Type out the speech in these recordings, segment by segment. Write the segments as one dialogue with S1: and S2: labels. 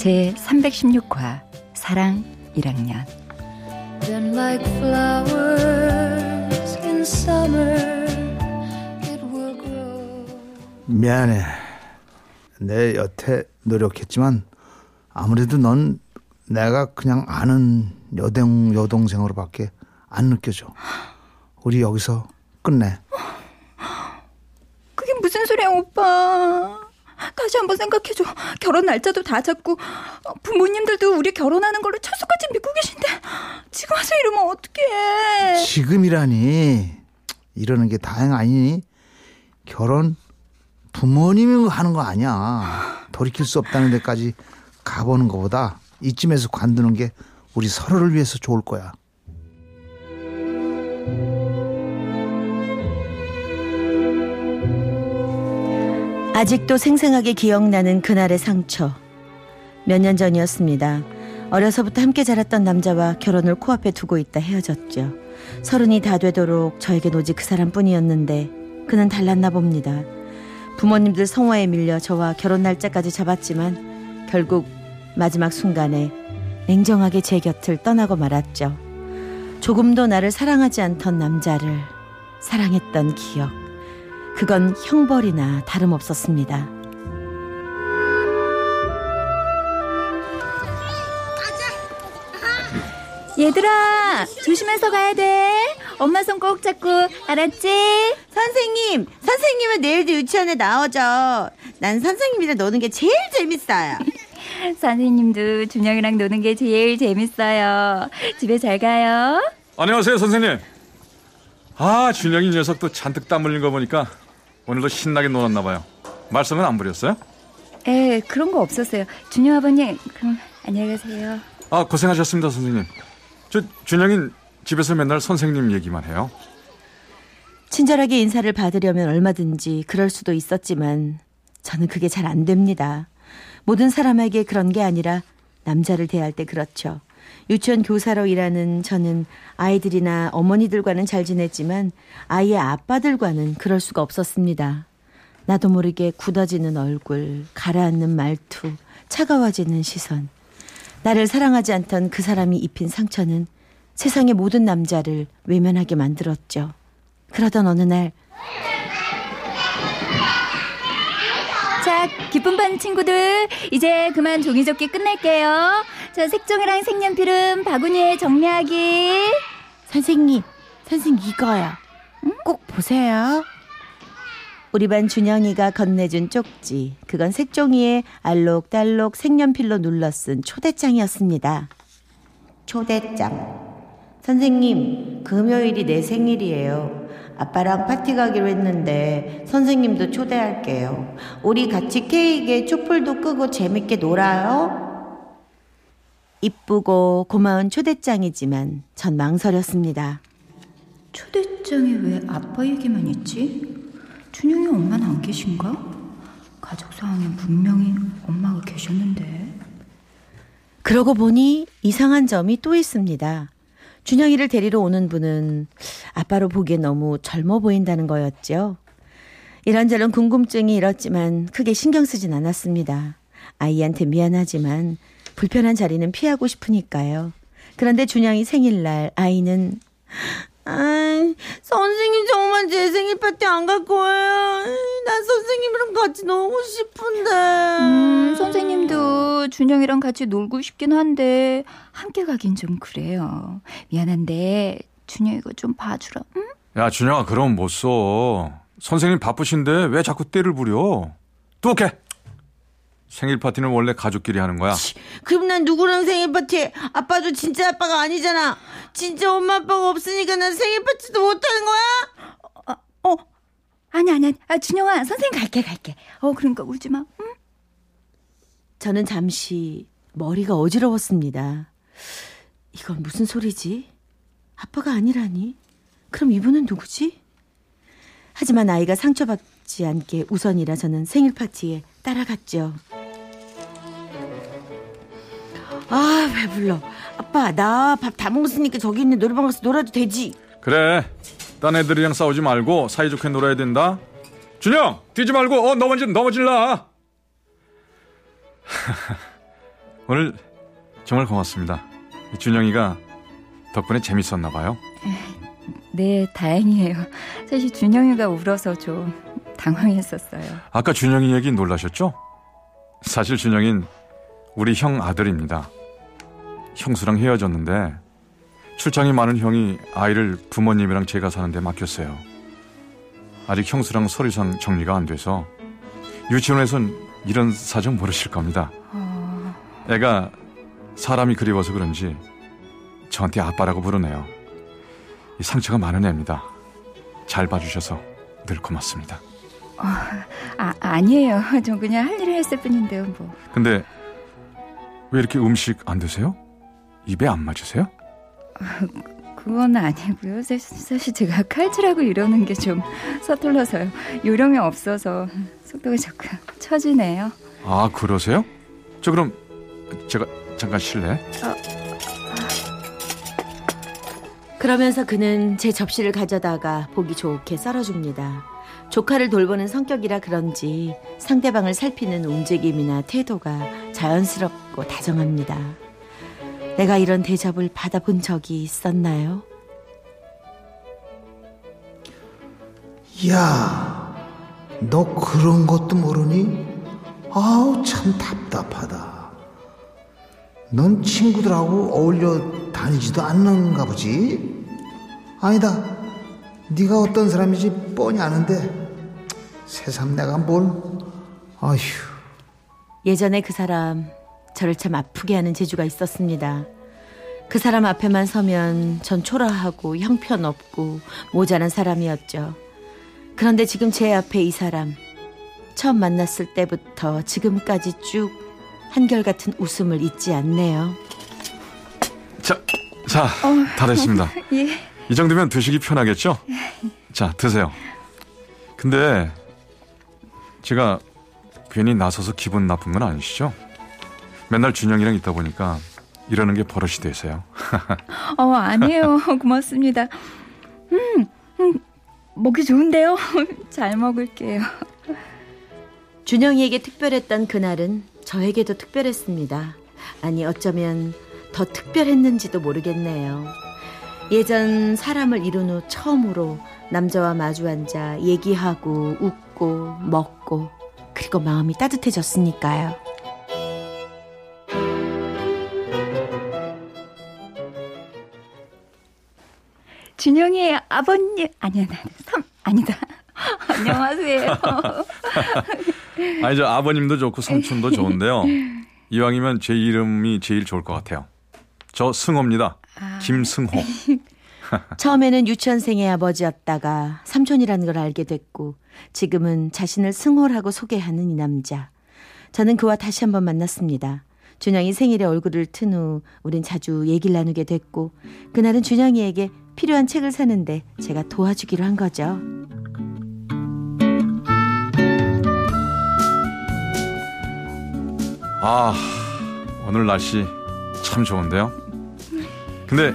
S1: 제 316화 사랑 1학년 like
S2: 미안해. 내 여태 노력했지만 아무래도 넌 내가 그냥 아는 여동 여동생으로밖에 안 느껴져. 우리 여기서 끝내.
S1: 그게 무슨 소리야, 오빠? 다시 한번 생각해줘. 결혼 날짜도 다 잡고 부모님들도 우리 결혼하는 걸로 철수까지 믿고 계신데 지금 와서 이러면 어떡해.
S2: 지금이라니. 이러는 게 다행 아니니? 결혼 부모님이 하는 거 아니야. 돌이킬 수 없다는 데까지 가보는 것보다 이쯤에서 관두는 게 우리 서로를 위해서 좋을 거야.
S3: 아직도 생생하게 기억나는 그날의 상처. 몇 년 전이었습니다. 어려서부터 함께 자랐던 남자와 결혼을 코앞에 두고 있다 헤어졌죠. 서른이 다 되도록 저에겐 오직 그 사람뿐이었는데 그는 달랐나 봅니다. 부모님들 성화에 밀려 저와 결혼 날짜까지 잡았지만 결국 마지막 순간에 냉정하게 제 곁을 떠나고 말았죠. 조금도 나를 사랑하지 않던 남자를 사랑했던 기억. 그건 형벌이나 다름없었습니다.
S1: 얘들아, 조심해서 가야 돼. 엄마 손 꼭 잡고, 알았지?
S3: 선생님, 선생님은 내일도 유치원에 나오죠. 난 선생님이랑 노는 게 제일 재밌어요.
S1: 선생님도 준영이랑 노는 게 제일 재밌어요. 집에 잘 가요.
S4: 안녕하세요, 선생님. 아, 준영이 녀석도 잔뜩 땀 흘린 거 보니까 오늘도 신나게 놀았나 봐요. 말썽은 안 부렸어요?
S1: 에, 그런 거 없었어요. 준영 아버님, 그럼 안녕히 가세요.
S4: 아, 고생하셨습니다, 선생님. 저 준영인 집에서 맨날 선생님 얘기만 해요.
S3: 친절하게 인사를 받으려면 얼마든지 그럴 수도 있었지만 저는 그게 잘 안 됩니다. 모든 사람에게 그런 게 아니라 남자를 대할 때 그렇죠. 유치원 교사로 일하는 저는 아이들이나 어머니들과는 잘 지냈지만 아이의 아빠들과는 그럴 수가 없었습니다. 나도 모르게 굳어지는 얼굴, 가라앉는 말투, 차가워지는 시선. 나를 사랑하지 않던 그 사람이 입힌 상처는 세상의 모든 남자를 외면하게 만들었죠. 그러던 어느 날
S1: 자, 기쁨 반 친구들, 이제 그만 종이접기 끝낼게요. 자, 색종이랑 색연필은 바구니에 정리하기.
S3: 선생님, 선생님 이거요. 응? 꼭 보세요. 우리 반 준영이가 건네준 쪽지. 그건 색종이에 알록달록 색연필로 눌러 쓴 초대장이었습니다. 초대장. 선생님, 금요일이 내 생일이에요. 아빠랑 파티 가기로 했는데 선생님도 초대할게요. 우리 같이 케이크에 촛불도 끄고 재밌게 놀아요. 이쁘고 고마운 초대장이지만 전 망설였습니다.
S1: 초대장에 왜 아빠 얘기만 있지? 준영이 엄마는 안 계신가? 가족 상황엔 분명히 엄마가 계셨는데.
S3: 그러고 보니 이상한 점이 또 있습니다. 준영이를 데리러 오는 분은 아빠로 보기엔 너무 젊어 보인다는 거였죠. 이런저런 궁금증이 일었지만 크게 신경 쓰진 않았습니다. 아이한테 미안하지만 불편한 자리는 피하고 싶으니까요. 그런데 준영이 생일날 아이는 아, 선생님 정말 제 생일 파티 안 갈 거예요. 난 선생님이랑 같이 놀고 싶은데.
S1: 음, 선생님도 준영이랑 같이 놀고 싶긴 한데 함께 가긴 좀 그래요. 미안한데 준영이가 좀 봐주라. 응?
S4: 야, 준영아, 그럼 못 써. 선생님 바쁘신데 왜 자꾸 때를 부려? 뚜옥해. 생일 파티는 원래 가족끼리 하는 거야.
S3: 그럼 난 누구랑 생일 파티? 아빠도 진짜 아빠가 아니잖아. 진짜 엄마 아빠가 없으니까 난 생일 파티도 못 하는 거야?
S1: 어, 어. 아니 아니. 아, 준영아, 선생님 갈게 갈게. 어, 그러니까 울지 마. 응?
S3: 저는 잠시 머리가 어지러웠습니다. 이건 무슨 소리지? 아빠가 아니라니? 그럼 이분은 누구지? 하지만 아이가 상처받지 않게 우선이라 저는 생일 파티에 따라갔죠. 아, 배불러. 아빠, 나 밥 다 먹었으니까 저기 있는 노래방 가서 놀아도 되지?
S4: 그래. 딴 애들이랑 싸우지 말고 사이좋게 놀아야 된다. 준영, 뛰지 말고 어 넘어질 넘어질라. 오늘 정말 고맙습니다. 준영이가 덕분에 재밌었나 봐요.
S1: 네, 다행이에요. 사실 준영이가 울어서 좀 당황했었어요.
S4: 아까 준영이 얘기 놀라셨죠? 사실 준영인 우리 형 아들입니다. 형수랑 헤어졌는데 출장이 많은 형이 아이를 부모님이랑 제가 사는데 맡겼어요. 아직 형수랑 서류상 정리가 안 돼서 유치원에선 이런 사정 모르실 겁니다.
S1: 어...
S4: 애가 사람이 그리워서 그런지 저한테 아빠라고 부르네요. 이 상처가 많은 애입니다. 잘 봐주셔서 늘 고맙습니다.
S1: 어, 아, 아니에요. 전 그냥 할 일을 했을 뿐인데요, 뭐.
S4: 근데 왜 이렇게 음식 안 드세요? 입에 안 맞으세요?
S1: 그건 아니고요. 사실 제가 칼질하고 이러는 게 좀 서툴러서요. 요령이 없어서 속도가 자꾸 처지네요.
S4: 아 그러세요? 저 그럼 제가 잠깐 실례. 어.
S3: 그러면서 그는 제 접시를 가져다가 보기 좋게 썰어줍니다. 조카를 돌보는 성격이라 그런지 상대방을 살피는 움직임이나 태도가 자연스럽고 다정합니다. 내가 이런 대접을 받아본 적이 있었나요?
S2: 야, 너 그런 것도 모르니? 아우, 참 답답하다. 넌 친구들하고 어울려 다니지도 않는가 보지? 아니다. 네가 어떤 사람인지 뻔히 아는데 새삼 내가 뭘 아휴
S3: 예전에 그 사람 저를 참 아프게 하는 재주가 있었습니다. 그 사람 앞에만 서면 전 초라하고 형편없고 모자란 사람이었죠. 그런데 지금 제 앞에 이 사람 처음 만났을 때부터 지금까지 쭉 한결같은 웃음을 잊지 않네요.
S4: 자, 자, 어, 다 됐습니다. 예. 이 정도면 드시기 편하겠죠? 자, 드세요. 근데 제가 괜히 나서서 기분 나쁜 건 아니시죠? 맨날 준영이랑 있다 보니까 이러는 게 버릇이 되세요.
S1: 어, 아니에요. 고맙습니다. 음, 음, 먹기 좋은데요? 잘 먹을게요.
S3: 준영이에게 특별했던 그날은 저에게도 특별했습니다. 아니, 어쩌면 더 특별했는지도 모르겠네요. 예전 사람을 이룬 후 처음으로 남자와 마주 앉아 얘기하고 웃고 먹고 그리고 마음이 따뜻해졌으니까요.
S1: 준영이 아버님 아니야 삼 아니다. 안녕하세요.
S4: 아니 저 아버님도 좋고 삼촌도 좋은데요. 이왕이면 제 이름이 제일 좋을 것 같아요. 저 승호입니다. 아. 김승호.
S3: 처음에는 유치원생의 아버지였다가 삼촌이라는 걸 알게 됐고 지금은 자신을 승호라고 소개하는 이 남자. 저는 그와 다시 한번 만났습니다. 준영이 생일에 얼굴을 튼 후 우린 자주 얘기를 나누게 됐고 그날은 준영이에게 필요한 책을 사는데 제가 도와주기로 한 거죠.
S4: 아, 오늘 날씨 참 좋은데요? 근데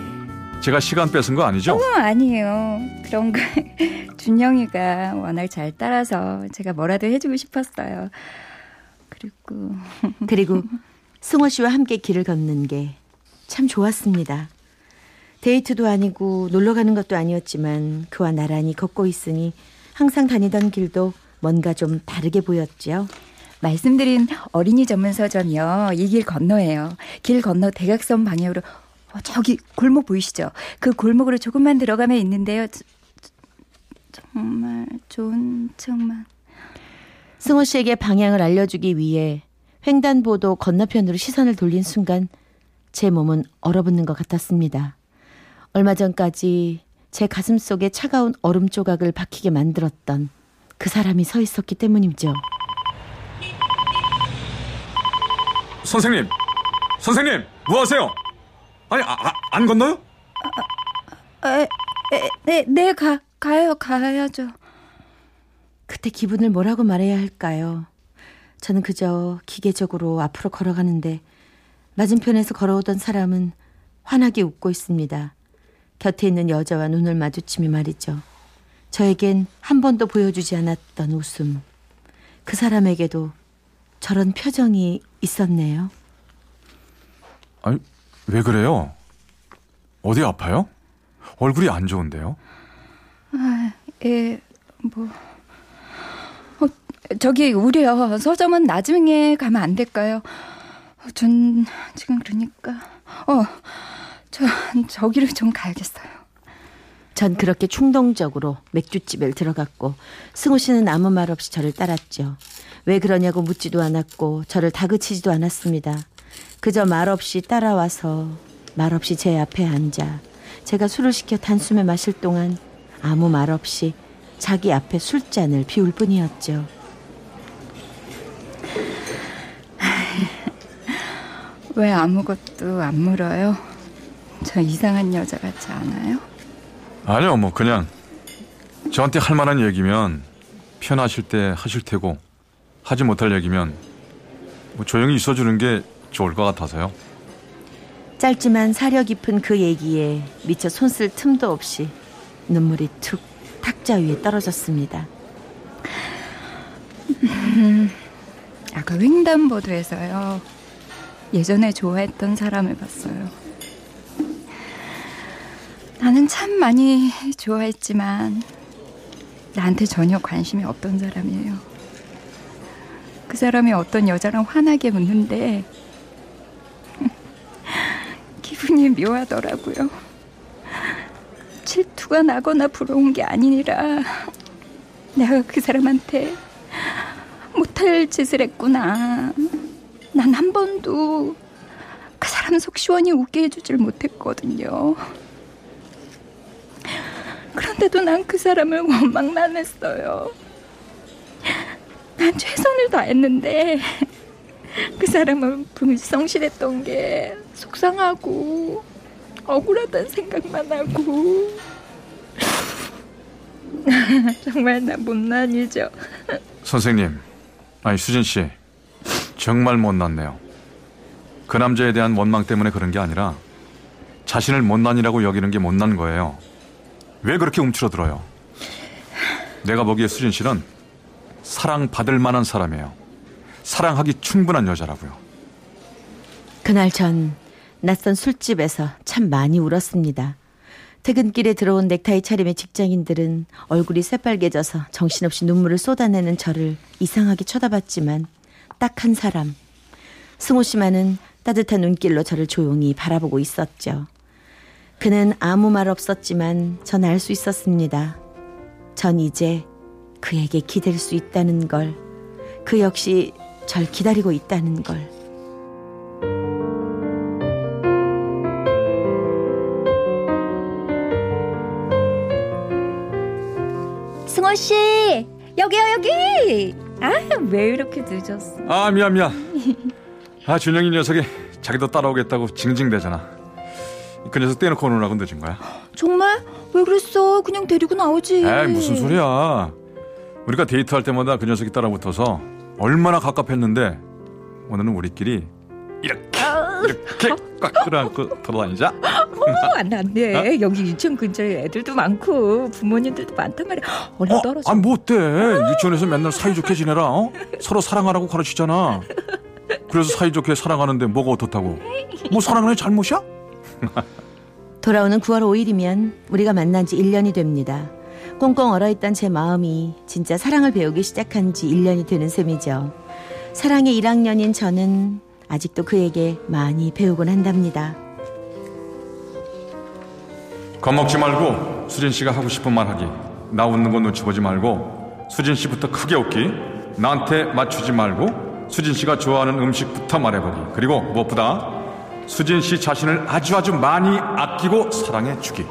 S4: 제가 시간 뺏은 거 아니죠?
S1: 어, 아니에요. 그런 거 준영이가 워낙 잘 따라서 제가 뭐라도 해주고 싶었어요. 그리고
S3: 그리고 승호 씨와 함께 길을 걷는 게 참 좋았습니다. 데이트도 아니고 놀러 가는 것도 아니었지만 그와 나란히 걷고 있으니 항상 다니던 길도 뭔가 좀 다르게 보였죠.
S1: 말씀드린 어린이 전문 서점이요. 이 길 건너예요. 길 건너 대각선 방향으로 어, 저기 골목 보이시죠? 그 골목으로 조금만 들어가면 있는데요. 정말 좋은 층만.
S3: 승호 씨에게 방향을 알려주기 위해 횡단보도 건너편으로 시선을 돌린 순간 제 몸은 얼어붙는 것 같았습니다. 얼마 전까지 제 가슴 속에 차가운 얼음 조각을 박히게 만들었던 그 사람이 서 있었기 때문이죠.
S4: 선생님, 선생님, 뭐 하세요? 아니, 아, 아, 안 건너요?
S1: 에, 에, 네, 네, 가, 가요, 가야죠.
S3: 그때 기분을 뭐라고 말해야 할까요? 저는 그저 기계적으로 앞으로 걸어가는데 맞은편에서 걸어오던 사람은 환하게 웃고 있습니다. 곁에 있는 여자와 눈을 마주치며 말이죠. 저에겐 한 번도 보여주지 않았던 웃음. 그 사람에게도 저런 표정이 있었네요.
S4: 아니, 왜 그래요? 어디 아파요? 얼굴이 안 좋은데요?
S1: 예, 뭐. 어, 저기, 우리요. 서점은 나중에 가면 안 될까요? 어, 전 지금 그러니까. 어, 저, 저기를 좀 가야겠어요.
S3: 전 그렇게 충동적으로 맥주집에 들어갔고 승우 씨는 아무 말 없이 저를 따랐죠. 왜 그러냐고 묻지도 않았고 저를 다그치지도 않았습니다. 그저 말 없이 따라와서 말 없이 제 앞에 앉아 제가 술을 시켜 단숨에 마실 동안 아무 말 없이 자기 앞에 술잔을 비울 뿐이었죠.
S1: 왜 아무것도 안 물어요? 저 이상한 여자 같지 않아요?
S4: 아니요, 뭐 그냥 저한테 할 만한 얘기면 편하실 때 하실 테고 하지 못할 얘기면 뭐 조용히 있어주는 게 좋을 것 같아서요.
S3: 짧지만 사려 깊은 그 얘기에 미처 손쓸 틈도 없이 눈물이 툭 탁자 위에 떨어졌습니다.
S1: 아까 횡단보도에서요. 예전에 좋아했던 사람을 봤어요. 나는 참 많이 좋아했지만 나한테 전혀 관심이 없던 사람이에요. 그 사람이 어떤 여자랑 환하게 웃는데 기분이 묘하더라고요. 질투가 나거나 부러운 게 아니라 내가 그 사람한테 못할 짓을 했구나. 난 한 번도 그 사람 속 시원히 웃게 해주질 못했거든요. 그런데도 난 그 사람을 원망만 했어요. 난 최선을 다했는데 그 사람은 불성실했던 게 속상하고 억울하다는 생각만 하고 정말 나 못난이죠.
S4: 선생님, 아니 수진 씨 정말 못났네요. 그 남자에 대한 원망 때문에 그런 게 아니라 자신을 못난이라고 여기는 게 못난 거예요. 왜 그렇게 움츠러들어요? 내가 보기에 수진 씨는 사랑받을 만한 사람이에요. 사랑하기 충분한 여자라고요.
S3: 그날 전 낯선 술집에서 참 많이 울었습니다. 퇴근길에 들어온 넥타이 차림의 직장인들은 얼굴이 새빨개져서 정신없이 눈물을 쏟아내는 저를 이상하게 쳐다봤지만 딱 한 사람 승호 씨만은 따뜻한 눈길로 저를 조용히 바라보고 있었죠. 그는 아무 말 없었지만 전 알 수 있었습니다. 전 이제 그에게 기댈 수 있다는 걸, 그 역시 절 기다리고 있다는 걸.
S1: 승호 씨, 여기요 여기. 아, 왜 이렇게 늦었어?
S4: 아 미안 미안. 아 준영이 녀석이 자기도 따라오겠다고 징징대잖아. 그 녀석 떼놓고 오느라고 늦은 거야.
S1: 정말? 왜 그랬어? 그냥 데리고 나오지.
S4: 에이 무슨 소리야. 우리가 데이트할 때마다 그 녀석이 따라붙어서 얼마나 갑갑했는데 오늘은 우리끼리 이렇게 이렇게 꽉 끌어안고 돌아다니자.
S1: 어, 안 돼, 안 돼. 여기 유치원 근처에 애들도 많고 부모님들도 많단 말이야. 얼른 떨어져.
S4: 아니 뭐 어때? 유치원에서 맨날 사이좋게 지내라. 어? 서로 사랑하라고 가르치잖아. 그래서 사이좋게 사랑하는데 뭐가 어떻다고? 뭐 사랑하는 게 잘못이야?
S3: 돌아오는 9월 5일이면 우리가 만난 지 1년이 됩니다. 꽁꽁 얼어있던 제 마음이 진짜 사랑을 배우기 시작한 지 1년이 되는 셈이죠. 사랑의 1학년인 저는 아직도 그에게 많이 배우곤 한답니다.
S4: 겁먹지 말고 수진 씨가 하고 싶은 말 하기. 나 웃는 거 눈치 보지 말고 수진 씨부터 크게 웃기. 나한테 맞추지 말고 수진 씨가 좋아하는 음식부터 말해보기. 그리고 무엇보다 수진 씨 자신을 아주 아주 많이 아끼고 사랑해 주기.